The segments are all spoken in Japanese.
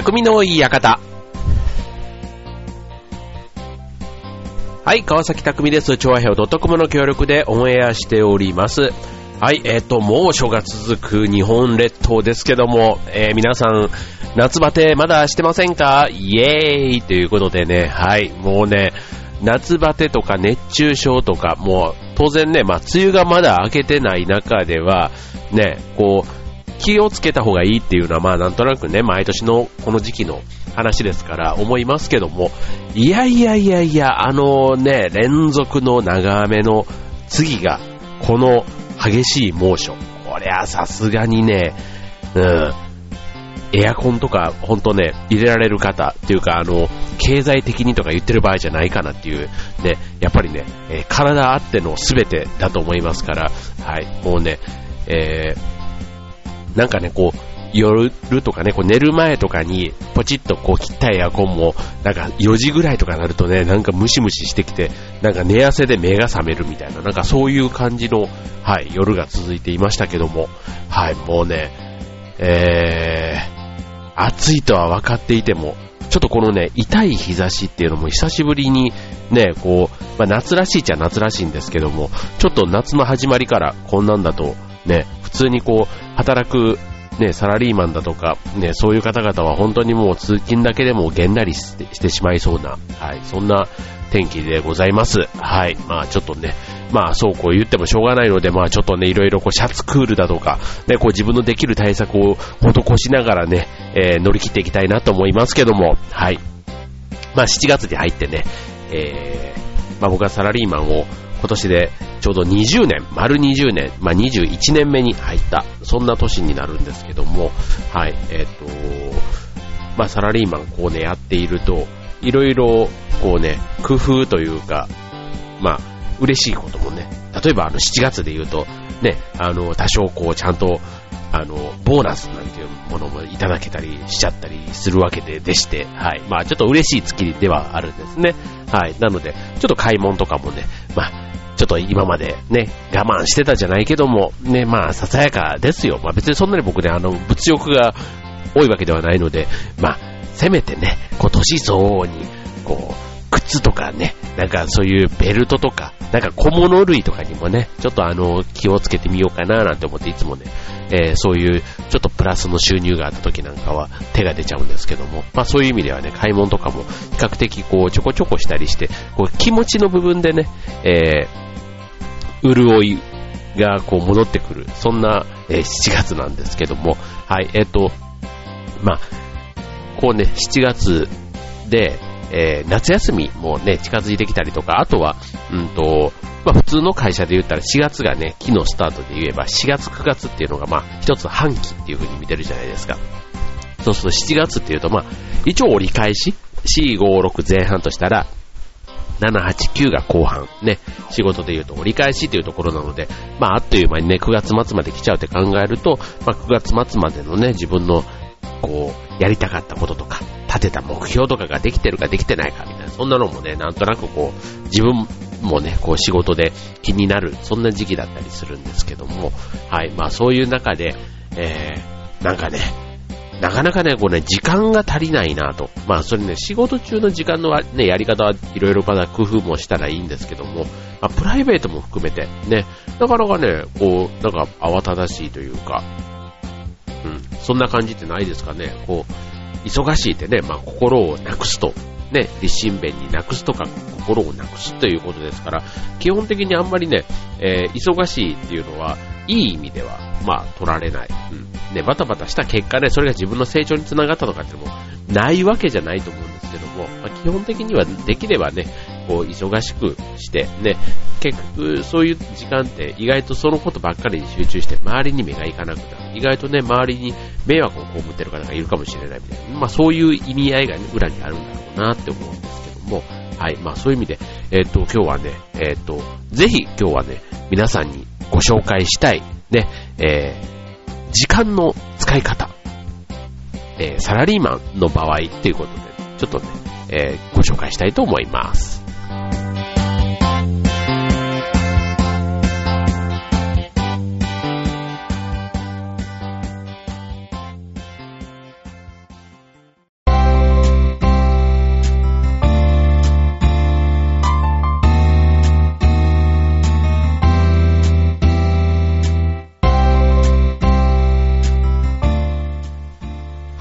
匠の館。はい、川崎匠です。調和表 .com の協力でオンエアしております。はい、えっ、と、猛暑が続く日本列島ですけども、えー皆さん、夏バテまだしてませんか？イエーイということでね、はい、もうね、夏バテとか熱中症とか、もう当然ね、まあ、梅雨がまだ明けてない中では、ね、こう、気をつけた方がいいっていうのは、まあなんとなくね、毎年のこの時期の話ですから思いますけども、いやいやいやいや、あのね、連続の長雨の次が、この激しい猛暑。こりゃさすがにね、うん、エアコンとか、ほんとね、入れられる方っていうか、あの、経済的にとか言ってる場合じゃないかなっていう、ね、やっぱりね、えー体あっての全てだと思いますから、はい、もうね、えーなんかね、こう、夜とかね、こう寝る前とかに、ポチッとこう切ったエアコンも、なんか4時ぐらいとかになるとね、なんかムシムシしてきて、なんか寝汗で目が覚めるみたいな、なんかそういう感じの、はい、夜が続いていましたけども、はい、もうね、えー、暑いとは分かっていても、ちょっとこのね、痛い日差しっていうのも久しぶりにね、こう、まあ、夏らしいっちゃ夏らしいんですけども、ちょっと夏の始まりからこんなんだと、ね、普通にこう、働く、ね、サラリーマンだとか、ね、そういう方々は本当にもう通勤だけでもげんなりしてしまいそうな、はい、そんな天気でございます。はい、まあちょっとね、まあそうこう言ってもしょうがないので、まあちょっとね、いろいろこうシャツクールだとか、ね、こう自分のできる対策を施しながらね、えー乗り切っていきたいなと思いますけども、はい。まあ7月に入ってね、えー、まあ僕はサラリーマンを今年でちょうど20年、丸20年、まあ21年目に入った、そんな年になるんですけども、はい、えっ、と、まあサラリーマンこうね、やっていると、いろいろこうね、工夫というか、まあ嬉しいこともね、例えばあの7月で言うと、ね、あの、多少こうちゃんと、あの、ボーナスなんていうものもいただけたりしちゃったりするわけででして、はい。まあちょっと嬉しい月ではあるんですね。はい。なので、ちょっと買い物とかもね、まあ、ちょっと今までね、我慢してたじゃないけども、ね、まあ、ささやかですよ。まあ別にそんなに僕ね、あの、物欲が多いわけではないので、まあ、せめてね、こう、年相応に、こう、靴とかね、なんかそういうベルトとか、なんか小物類とかにもね、ちょっとあの、気をつけてみようかななんて思っていつもね、えーそういうちょっとプラスの収入があった時なんかは手が出ちゃうんですけども、まあそういう意味ではね、買い物とかも比較的こうちょこちょこしたりして、こう気持ちの部分でね、えー潤いがこう戻ってくる、そんな、えー7月なんですけども、はい、えっ、と、まあ、こうね、7月で、えー夏休みもね、近づいてきたりとか、あとは、うんと、まあ普通の会社で言ったら4月がね、期のスタートで言えば4月9月っていうのがまあ一つ半期っていう風に見てるじゃないですか。そうすると7月っていうとまあ一応折り返し、4、5、6前半としたら、7、8、9が後半。ね。仕事で言うと折り返しというところなので、まあ、あっという間にね、9月末まで来ちゃうって考えると、まあ、9月末までのね、自分の、こう、やりたかったこととか、立てた目標とかができてるかできてないかみたいな、そんなのもね、なんとなくこう、自分もね、こう仕事で気になる、そんな時期だったりするんですけども、はい。まあ、そういう中で、えー、なんかね、なかなかね、こうね、時間が足りないなと。まあ、それね、仕事中の時間のね、やり方はいろいろまだ工夫もしたらいいんですけども、まあ、プライベートも含めて、ね、なかなかね、こう、なんか慌ただしいというか、そんな感じってないですかね。こう、忙しいってね、まあ、心をなくすと。ね、立身弁になくすとか、心をなくすということですから、基本的にあんまりね、えー忙しいっていうのは、いい意味では、まあ、取られない。うん。ね、バタバタした結果ね、それが自分の成長につながったとかっていうのも、ないわけじゃないと思うんですけども、まあ、基本的にはできればね、こう、忙しくして、ね、結局、そういう時間って意外とそのことばっかりに集中して、周りに目がいかなくなる。意外とね、周りに迷惑を被ってる方がいるかもしれないみたいな。まあ、そういう意味合いが、ね、裏にあるんだろうなって思うんですけども、はい。まあ、そういう意味で、えっ、と、今日はね、えっ、と、ぜひ今日はね、皆さんにご紹介したい、ね、えー時間の使い方、えーサラリーマンの場合っていうことで、ちょっとね、えーご紹介したいと思います。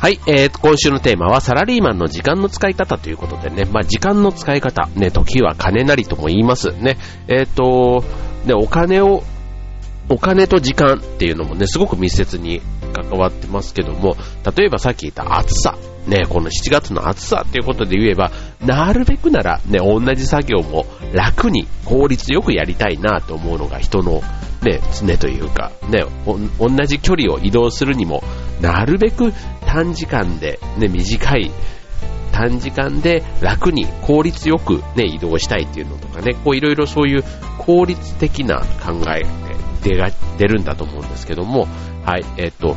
はい、えー、今週のテーマはサラリーマンの時間の使い方ということでね、まあ時間の使い方、ね、時は金なりとも言います。ね。えっ、ー、と、ね、お金を、お金と時間っていうのもね、すごく密接に関わってますけども、例えばさっき言った暑さ、ね、この7月の暑さっていうことで言えば、なるべくならね、同じ作業も楽に効率よくやりたいなと思うのが人のね、常というか、ね、同じ距離を移動するにも、なるべく短時間で、ね、短い短時間で楽に効率よくね、移動したいっていうのとかね、こういろいろそういう効率的な考えで出るんだと思うんですけども、はい、えっ、と、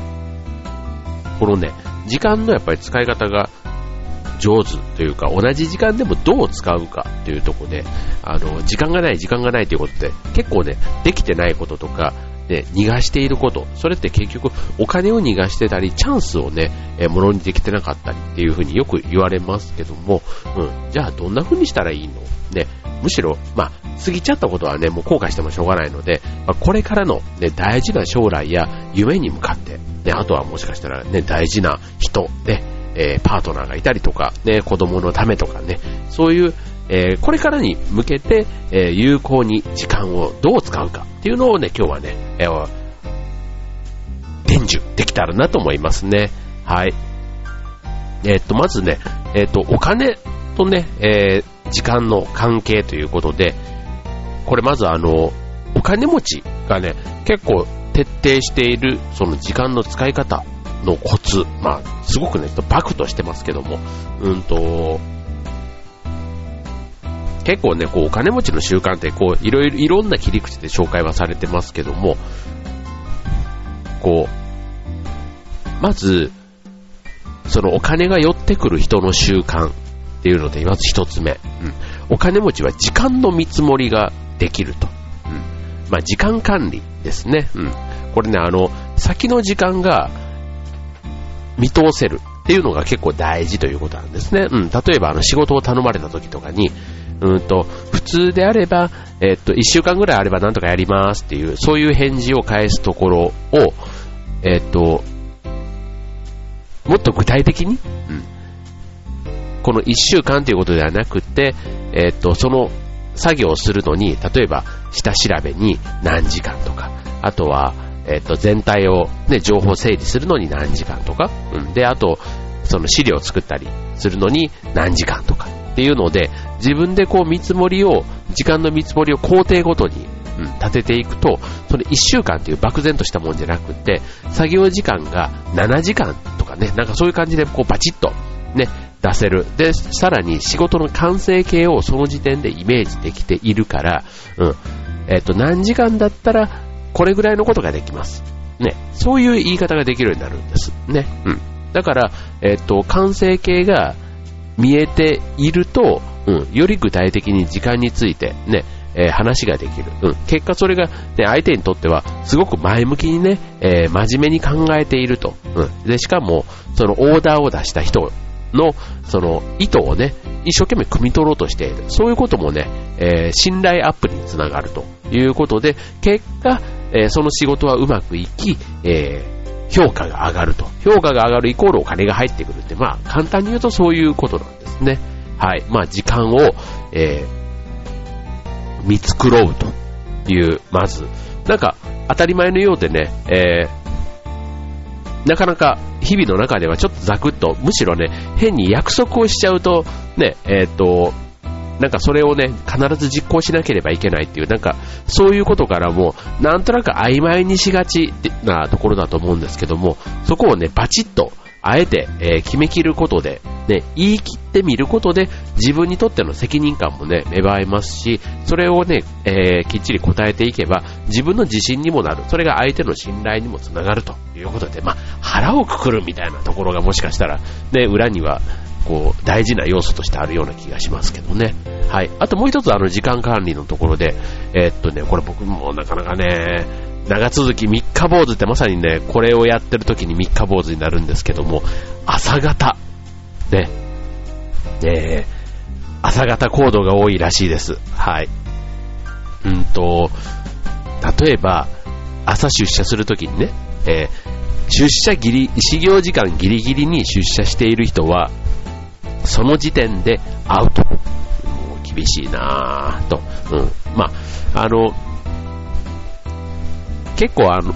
このね、時間のやっぱり使い方が上手というか、同じ時間でもどう使うかというとこで、あの、時間がない、時間がないということで、結構ね、できてないこととか、ね、逃がしていること、それって結局お金を逃がしてたり、チャンスをね、えものにできてなかったりっていうふうによく言われますけども、うん、じゃあどんな風にしたらいいの？ね、むしろ、まあ、過ぎちゃったことはね、もう後悔してもしょうがないので、まあ、これからの、ね、大事な将来や夢に向かって、ね、あとはもしかしたらね、大事な人、ね、えー、パートナーがいたりとか、ね、子供のためとかね、そういう、えー、これからに向けて、えー、有効に時間をどう使うかっていうのをね、今日はね、えー、伝授できたらなと思いますね。はい。えっと、まずね、えっと、お金とね、え時間の関係ということで、これまずあの、お金持ちがね、結構徹底しているその時間の使い方のコツ、まあ、すごくね、ちょっとバクとしてますけども、うんと、結構ね、こう、お金持ちの習慣って、こう、いろいろ、いろんな切り口で紹介はされてますけども、こう、まず、そのお金が寄ってくる人の習慣っていうので、まず一つ目、うん。お金持ちは時間の見積もりができると。うん。まあ、時間管理ですね。うん。これね、あの、先の時間が見通せるっていうのが結構大事ということなんですね。うん。例えば、あの、仕事を頼まれた時とかに、うんと、普通であれば、えっと、一週間ぐらいあればなんとかやりますっていう、そういう返事を返すところを、えっと、もっと具体的に、うん。この一週間ということではなくて、えっと、その作業をするのに、例えば、下調べに何時間とか、あとは、えっと、全体を、ね、情報整理するのに何時間とか、うん。で、あと、その資料を作ったりするのに何時間とかっていうので、自分でこう見積もりを、時間の見積もりを工程ごとに、立てていくと、その1週間っていう漠然としたもんじゃなくて、作業時間が7時間とかね、なんかそういう感じでこうバチッと、ね、出せる。で、さらに仕事の完成形をその時点でイメージできているから、うん。えっ、と、何時間だったらこれぐらいのことができます。ね。そういう言い方ができるようになるんです。ね。うん。だから、えっ、と、完成形が見えていると、うん、より具体的に時間についてね、えー、話ができる。うん。結果それが、ね、相手にとっては、すごく前向きにね、えー、真面目に考えていると。うん。で、しかも、そのオーダーを出した人の、その意図をね、一生懸命汲み取ろうとしている。そういうこともね、えー、信頼アップにつながるということで、結果、えー、その仕事はうまくいき、えー、評価が上がると。評価が上がるイコールお金が入ってくるって、まあ、簡単に言うとそういうことなんですね。はい。まあ、時間を、え、見繕うという、まず、なんか、当たり前のようでね、えー、なかなか日々の中ではちょっとザクッと、むしろね、変に約束をしちゃうと、ね、えっ、と、なんかそれをね、必ず実行しなければいけないっていう、なんかそういうことからも、なんとなく曖昧にしがちなところだと思うんですけども、そこをね、バチッと、あえて、えー、決めきることで、ね、言い切ってみることで、自分にとっての責任感もね、芽生えますし、それをね、えー、きっちり答えていけば、自分の自信にもなる。それが相手の信頼にもつながるということで、まあ、腹をくくるみたいなところがもしかしたら、ね、裏には、こう、大事な要素としてあるような気がしますけどね。はい。あともう一つあの時間管理のところで、えー、っとね、これ僕もなかなかね、長続き三日坊主ってまさにね、これをやってる時に三日坊主になるんですけども、朝方、ね、えー、朝方行動が多いらしいです。はい。うんと、例えば、朝出社するときにね、えー、出社ギリ、始業時間ギリギリに出社している人は、その時点でアウト。もう厳しいなぁと。うん。まあ、あの、結構あの、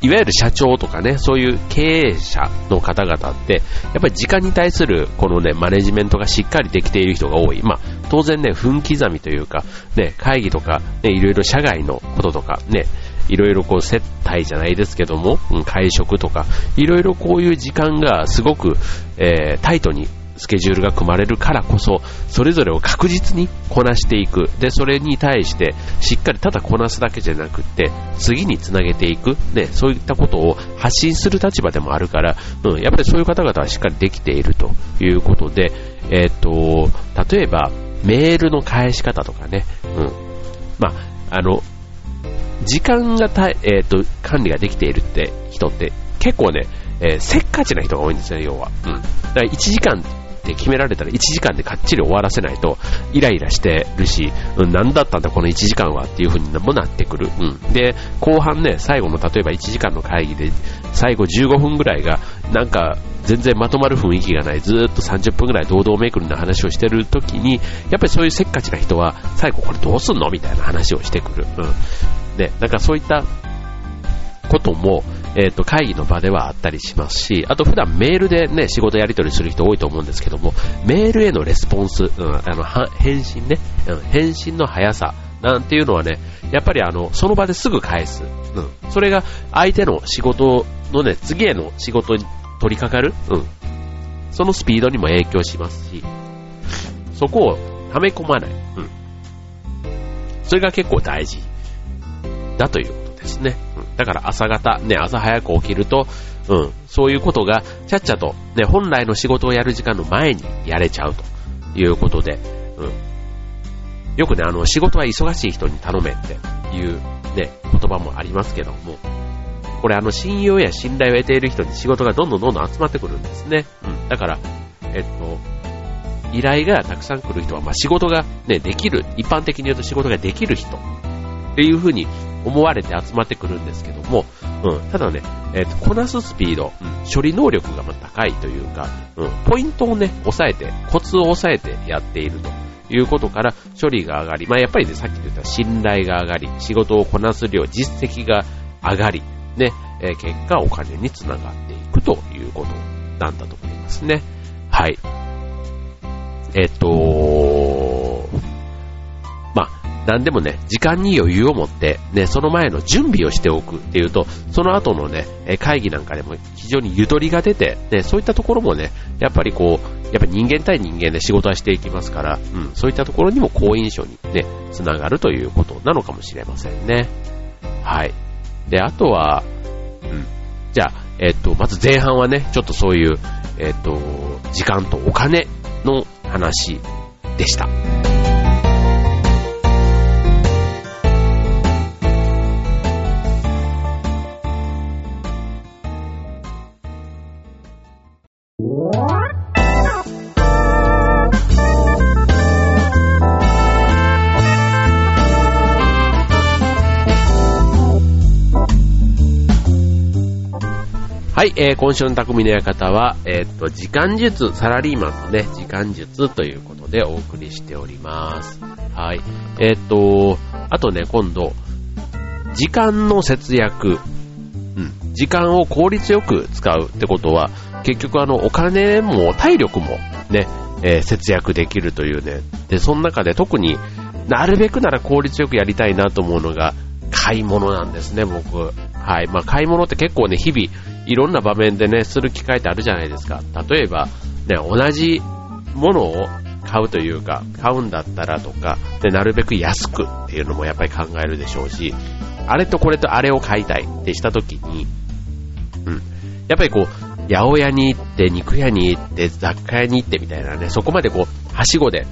いわゆる社長とかね、そういう経営者の方々って、やっぱり時間に対するこのね、マネジメントがしっかりできている人が多い。まあ、当然ね、分刻みというか、ね、会議とか、ね、いろいろ社外のこととか、ね、いろいろこう接待じゃないですけども、会食とか、いろいろこういう時間がすごく、えー、タイトにスケジュールが組まれるからこそ、それぞれを確実にこなしていく。で、それに対して、しっかりただこなすだけじゃなくって、次につなげていく。ね、そういったことを発信する立場でもあるから、うん、やっぱりそういう方々はしっかりできているということで、えっ、と、例えば、メールの返し方とかね、うん。まあ、あの、時間がた、えっ、と、管理ができているって人って結構ね、えー、せっかちな人が多いんですよ、要は。うん。だから1時間って決められたら1時間でかっちり終わらせないとイライラしてるし、うん、何だったんだこの1時間はっていう風にもなってくる。うん。で、後半ね、最後の例えば1時間の会議で最後15分ぐらいがなんか全然まとまる雰囲気がない、ずっと30分ぐらい堂々めくりな話をしてる時に、やっぱりそういうせっかちな人は最後これどうすんのみたいな話をしてくる。うん。で、なんかそういったことも、えっ、ー、と、会議の場ではあったりしますし、あと普段メールでね、仕事やり取りする人多いと思うんですけども、メールへのレスポンス、うん、あの、返信ね、うん、返信の速さ、なんていうのはね、やっぱりあの、その場ですぐ返す。うん。それが相手の仕事のね、次への仕事に取り掛かる。うん。そのスピードにも影響しますし、そこを溜め込まない。うん。それが結構大事だということですね。だから朝方、ね、朝早く起きると、うん、そういうことが、ちゃっちゃと、ね、本来の仕事をやる時間の前にやれちゃうということで、うん。よくね、あの、仕事は忙しい人に頼めっていうね、言葉もありますけども、これあの、信用や信頼を得ている人に仕事がどんどんどんどん集まってくるんですね。うん。だから、えっと、依頼がたくさん来る人は、まあ、仕事がね、できる、一般的に言うと仕事ができる人っていうふうに思われて集まってくるんですけども、うん、ただね、えー、とこなすスピード、うん、処理能力が高いというか、うん、ポイントをね、抑えて、コツを抑えてやっているということから処理が上がり、まあやっぱりね、さっき言った信頼が上がり、仕事をこなす量、実績が上がり、ね、えー、結果お金につながっていくということなんだと思いますね。はい。えっ、と何でもね、時間に余裕を持って、ね、その前の準備をしておくっていうと、その後のね、会議なんかでも非常にゆとりが出て、ね、そういったところもね、やっぱりこう、やっぱ人間対人間で仕事はしていきますから、うん、そういったところにも好印象にね、つながるということなのかもしれませんね。はい。で、あとは、うん、じゃあ、えっと、まず前半はね、ちょっとそういう、えっと、時間とお金の話でした。はい、えー、今週の匠の館は、えー、っと、時間術、サラリーマンのね、時間術ということでお送りしております。はい。えー、っと、あとね、今度、時間の節約。うん。時間を効率よく使うってことは、結局あの、お金も体力もね、えー、節約できるというね。で、その中で特になるべくなら効率よくやりたいなと思うのが、買い物なんですね、僕。はい。まあ、買い物って結構ね、日々、いろんな場面でね、する機会ってあるじゃないですか。例えば、ね、同じものを買うというか、買うんだったらとか、で、なるべく安くっていうのもやっぱり考えるでしょうし、あれとこれとあれを買いたいってした時に、うん。やっぱりこう、八百屋に行って、肉屋に行って、雑貨屋に行ってみたいなね、そこまでこう、はしごで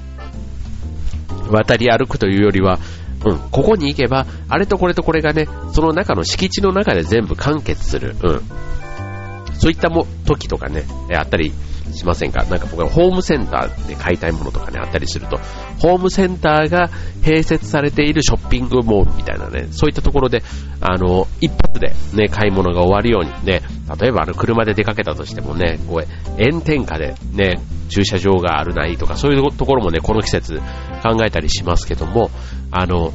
渡り歩くというよりは、うん、ここに行けば、あれとこれとこれがね、その中の敷地の中で全部完結する。うん。そういったも、時とかね、あったりしませんか？なんか僕はホームセンターで買いたいものとかね、あったりすると、ホームセンターが併設されているショッピングモールみたいなね、そういったところで、あの、一発でね、買い物が終わるようにね、例えばあの、車で出かけたとしてもね、こう、炎天下でね、駐車場があるないとか、そういうところもね、この季節考えたりしますけども、あの、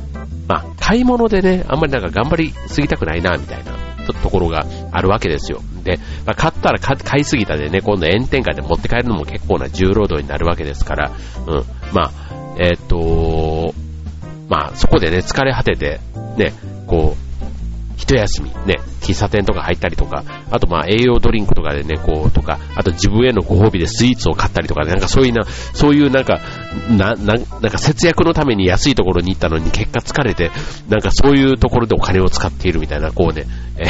まあ、買い物でね、あんまりなんか頑張りすぎたくないな、みたいなところがあるわけですよ。で、まあ、買ったら買いすぎたでね、今度炎天下で持って帰るのも結構な重労働になるわけですから、うん、まあ、えー、っと、まあ、そこでね、疲れ果てて、ね、こう、一休み、ね、喫茶店とか入ったりとか、あとまあ栄養ドリンクとかでね、こうとか、あと自分へのご褒美でスイーツを買ったりとか、なんかそういうな、そういうなんか、な、な、なんか節約のために安いところに行ったのに結果疲れて、なんかそういうところでお金を使っているみたいな、こうね、え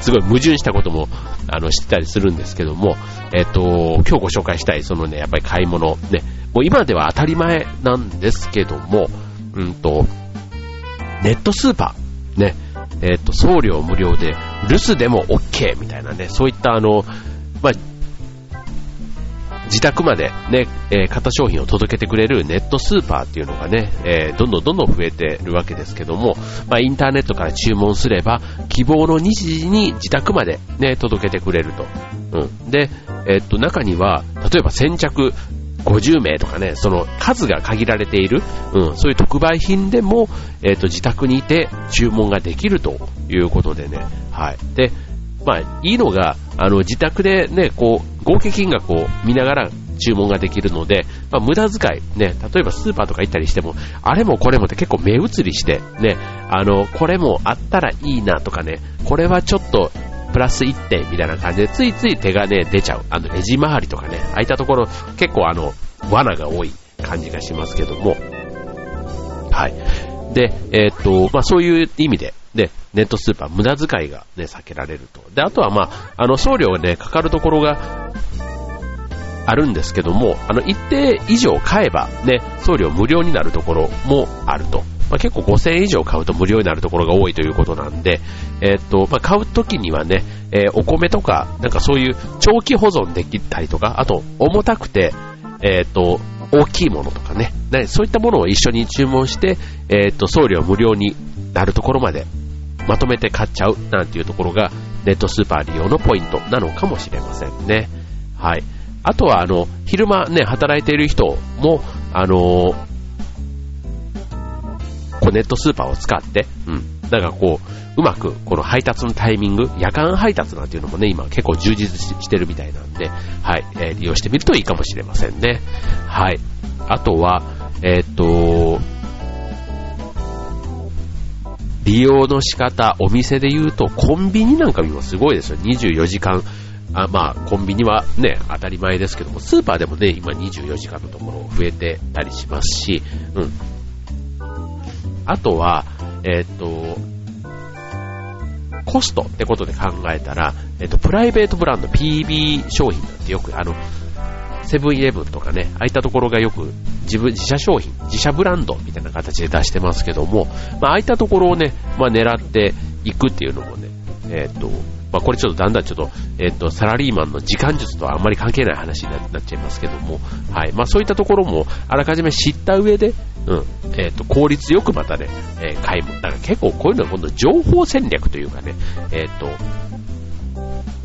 すごい矛盾したことも、あの、知ってたりするんですけども、えっ、と、今日ご紹介したい、そのね、やっぱり買い物、ね、もう今では当たり前なんですけども、うんと、ネットスーパー、ね、えっ、と、送料無料で、留守でも OK みたいなね、そういったあの、まあ、自宅までね、えー、型商品を届けてくれるネットスーパーっていうのがね、えー、どんどんどんどん増えてるわけですけども、まあ、インターネットから注文すれば、希望の日時に自宅までね、届けてくれると。うん。で、えー、と、中には、例えば先着50名とかね、その数が限られている、うん、そういう特売品でも、えっ、ー、と、自宅にいて注文ができるということでね、はい。で、まあ、いいのが、あの、自宅でね、こう、合計金額を見ながら注文ができるので、まあ、無駄遣い、ね、例えばスーパーとか行ったりしても、あれもこれもって結構目移りして、ね、あの、これもあったらいいなとかね、これはちょっとラス1点みたいな感じで、ついつい手がね、出ちゃう。あの、レジ周りとかね、空いたところ、結構あの、罠が多い感じがしますけども、はい。で、えー、っと、まあ、そういう意味で、で、ネットスーパー無駄遣いがね、避けられると。で、あとはまあ、あの、送料がね、かかるところが、あるんですけども、あの、一定以上買えば、ね、送料無料になるところもあると。まあ、結構5000円以上買うと無料になるところが多いということなんで、えー、っと、まあ、買うときにはね、えー、お米とか、なんかそういう長期保存できたりとか、あと、重たくて、えー、っと、大きいものとかね、ねそういったものを一緒に注文して、えっと、送料無料になるところまでまとめて買っちゃうなんていうところが、ネットスーパー利用のポイントなのかもしれませんね。はい。あとは、あの、昼間ね、働いている人も、あのこうネットスーパーを使って、うん、なんかこう、うまくこの配達のタイミング、夜間配達なんていうのもね、今結構充実してるみたいなんで、はい、えー、利用してみるといいかもしれませんね。はい。あとは、えー、っと、利用の仕方、お店で言うと、コンビニなんか今すごいですよ。24時間。あまあ、コンビニはね、当たり前ですけども、スーパーでもね、今24時間のところ増えてたりしますし、うん。あとは、えっ、と、コストってことで考えたら、えっ、と、プライベートブランド PB 商品なんてよく、あの、セブンイレブンとかね、ああいったところがよく自分、自社商品、自社ブランドみたいな形で出してますけども、まあ、ああいったところをね、まあ、狙っていくっていうのもね、えっ、と、まあ、これちょっとだんだんちょっと、えっ、と、サラリーマンの時間術とはあんまり関係ない話になっちゃいますけども、はい。まあ、そういったところもあらかじめ知った上で、うん、えっ、と、効率よくまたね、えー、買い物。だから結構こういうのは今度情報戦略というかね、えっ、と、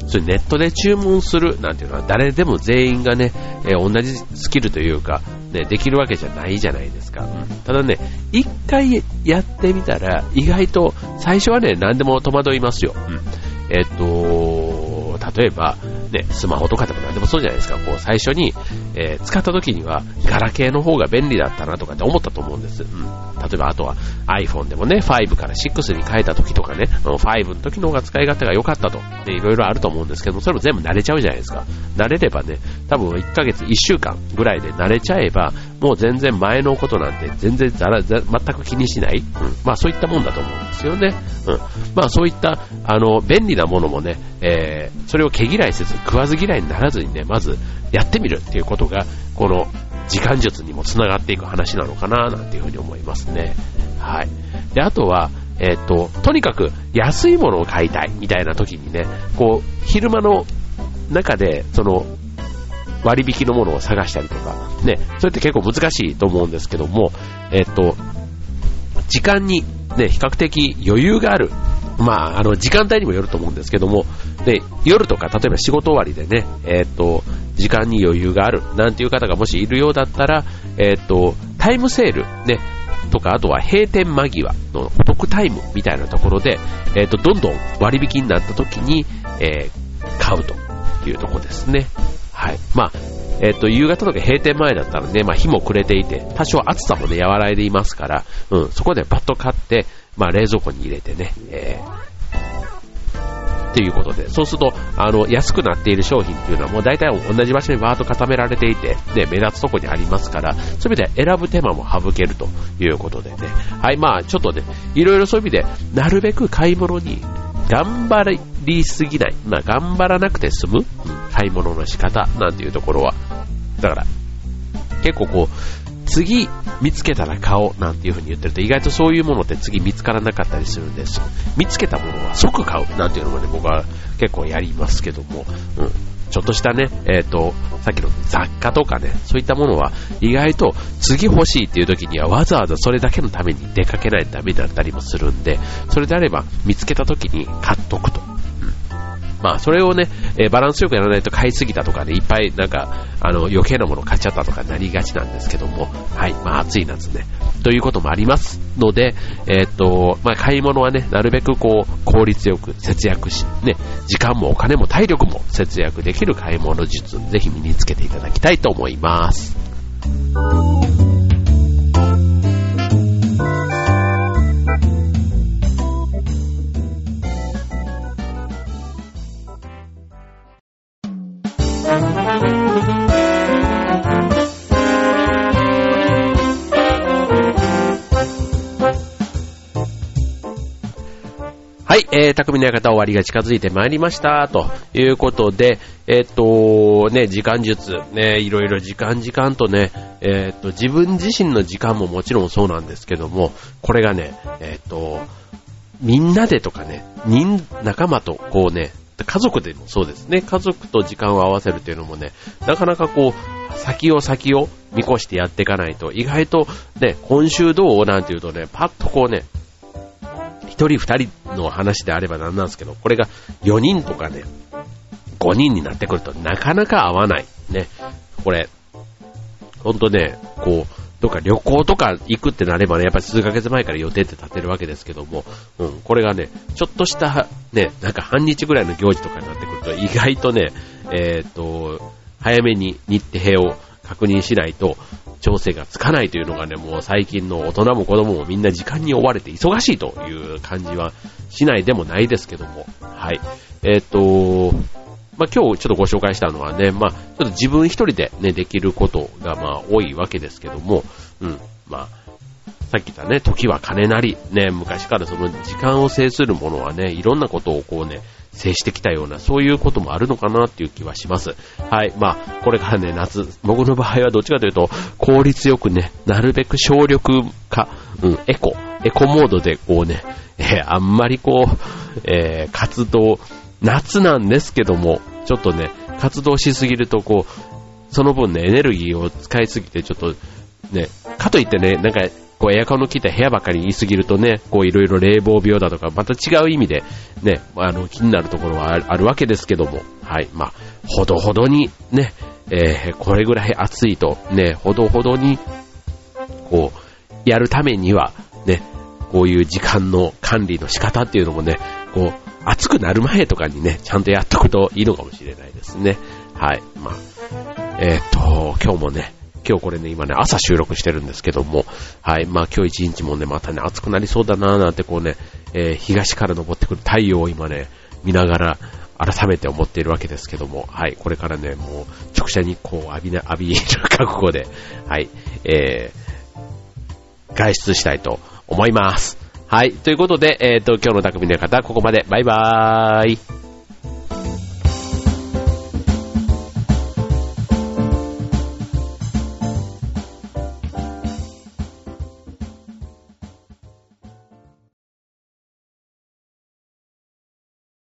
それネットで注文するなんていうのは誰でも全員がね、えー、同じスキルというか、ね、できるわけじゃないじゃないですか。ただね、一回やってみたら意外と最初はね、何でも戸惑いますよ。うんえっと、例えば、ね、スマホとかでも何でもそうじゃないですか。こう、最初に、えー、使った時には、ガラケーの方が便利だったなとかって思ったと思うんです。うん。例えば、あとは iPhone でもね、5から6に変えた時とかね、5の時の方が使い勝手が良かったと。ね、いろいろあると思うんですけども、それも全部慣れちゃうじゃないですか。慣れればね、多分1ヶ月、1週間ぐらいで慣れちゃえば、もう全然前のことなんて全然ざら全く気にしない。うん。まあそういったもんだと思うんですよね。うん。まあそういった、あの、便利なものもね、えー、それを毛嫌いせず、食わず嫌いにならずにね、まずやってみるっていうことが、この時間術にもつながっていく話なのかな、なんていうふうに思いますね。はい。で、あとは、えっ、と、とにかく安いものを買いたいみたいな時にね、こう、昼間の中で、その、割引のものを探したりとか、ね、それって結構難しいと思うんですけども、えっと、時間にね、比較的余裕がある。まあ、あの、時間帯にもよると思うんですけども、で、夜とか、例えば仕事終わりでね、えっと、時間に余裕がある、なんていう方がもしいるようだったら、えっと、タイムセール、ね、とか、あとは閉店間際のお得タイムみたいなところで、えっと、どんどん割引になった時に、えー、買うというところですね。はい。まあ、えっ、と、夕方とか閉店前だったらね、まあ、日も暮れていて、多少暑さもね、和らいでいますから、うん、そこでパッと買って、まあ、冷蔵庫に入れてね、えー、っていうことで、そうすると、あの、安くなっている商品っていうのはもう大体同じ場所にバーッと固められていて、ね、目立つとこにありますから、そういう意味で選ぶ手間も省けるということでね。はい、まあ、ちょっとね、いろいろそういう意味で、なるべく買い物に頑張りすぎない。まあ、頑張らなくて済む、うん、買い物の仕方なんていうところは。だから、結構こう、次見つけたら買おうなんていう風に言ってると意外とそういうものって次見つからなかったりするんです。見つけたものは即買うなんていうのもね、僕は結構やりますけども、うん。ちょっとしたね、えっ、ー、と、さっきの雑貨とかね、そういったものは意外と次欲しいっていう時にはわざわざそれだけのために出かけないとダメだったりもするんで、それであれば見つけた時に買っとくと。まあ、それをね、えー、バランスよくやらないと買いすぎたとかね、いっぱいなんか、あの、余計なもの買っちゃったとかなりがちなんですけども、はい、まあ、暑い夏ね、ということもありますので、えー、っと、まあ、買い物はね、なるべくこう、効率よく節約し、ね、時間もお金も体力も節約できる買い物術、ぜひ身につけていただきたいと思います。えー、匠の館終わりが近づいてまいりました、ということで、えっ、と、ね、時間術、ね、いろいろ時間時間とね、えっ、と、自分自身の時間ももちろんそうなんですけども、これがね、えっ、と、みんなでとかね、人、仲間とこうね、家族でもそうですね、家族と時間を合わせるっていうのもね、なかなかこう、先を先を見越してやっていかないと、意外とね、今週どうなんていうとね、パッとこうね、一人二人の話であればなんなんですけど、これが4人とかね、5人になってくるとなかなか合わない。ね。これ、ほんとね、こう、どっか旅行とか行くってなればね、やっぱり数ヶ月前から予定って立てるわけですけども、うん、これがね、ちょっとしたね、なんか半日ぐらいの行事とかになってくると、意外とね、えっ、ー、と、早めに日程を確認しないと、調整がつかないというのがね、もう最近の大人も子供もみんな時間に追われて忙しいという感じはしないでもないですけども、はい。えっ、ー、と、まあ、今日ちょっとご紹介したのはね、まあ、ちょっと自分一人でね、できることがまあ多いわけですけども、うん、まあ、さっき言ったね、時は金なり、ね、昔からその時間を制するものはね、いろんなことをこうね、制してきたような、そういうこともあるのかなっていう気はします。はい。まあ、これからね、夏、僕の場合はどっちかというと、効率よくね、なるべく省力化、うん、エコ、エコモードでこうね、えー、あんまりこう、えー、活動、夏なんですけども、ちょっとね、活動しすぎるとこう、その分ね、エネルギーを使いすぎて、ちょっと、ね、かといってね、なんか、こうエアコンの効いた部屋ばっかり言いすぎるとね、こういろいろ冷房病だとか、また違う意味でね、あの気になるところはあるわけですけども、はい、まあ、ほどほどにね、えー、これぐらい暑いとね、ほどほどに、こう、やるためには、ね、こういう時間の管理の仕方っていうのもね、こう、暑くなる前とかにね、ちゃんとやっとくといいのかもしれないですね。はい。まあ、えっ、と、今日もね、今日これね、今ね、朝収録してるんですけども、はい、まあ今日一日もね、またね、暑くなりそうだなーなんてこうね、えー、東から昇ってくる太陽を今ね、見ながら、改めて思っているわけですけども、はい、これからね、もう、直射日光を浴びな、浴びる覚悟で、はい、えー、外出したいと思います。はい、ということで、えっ、ー、と、今日の匠の方は、ここまで、バイバーイ。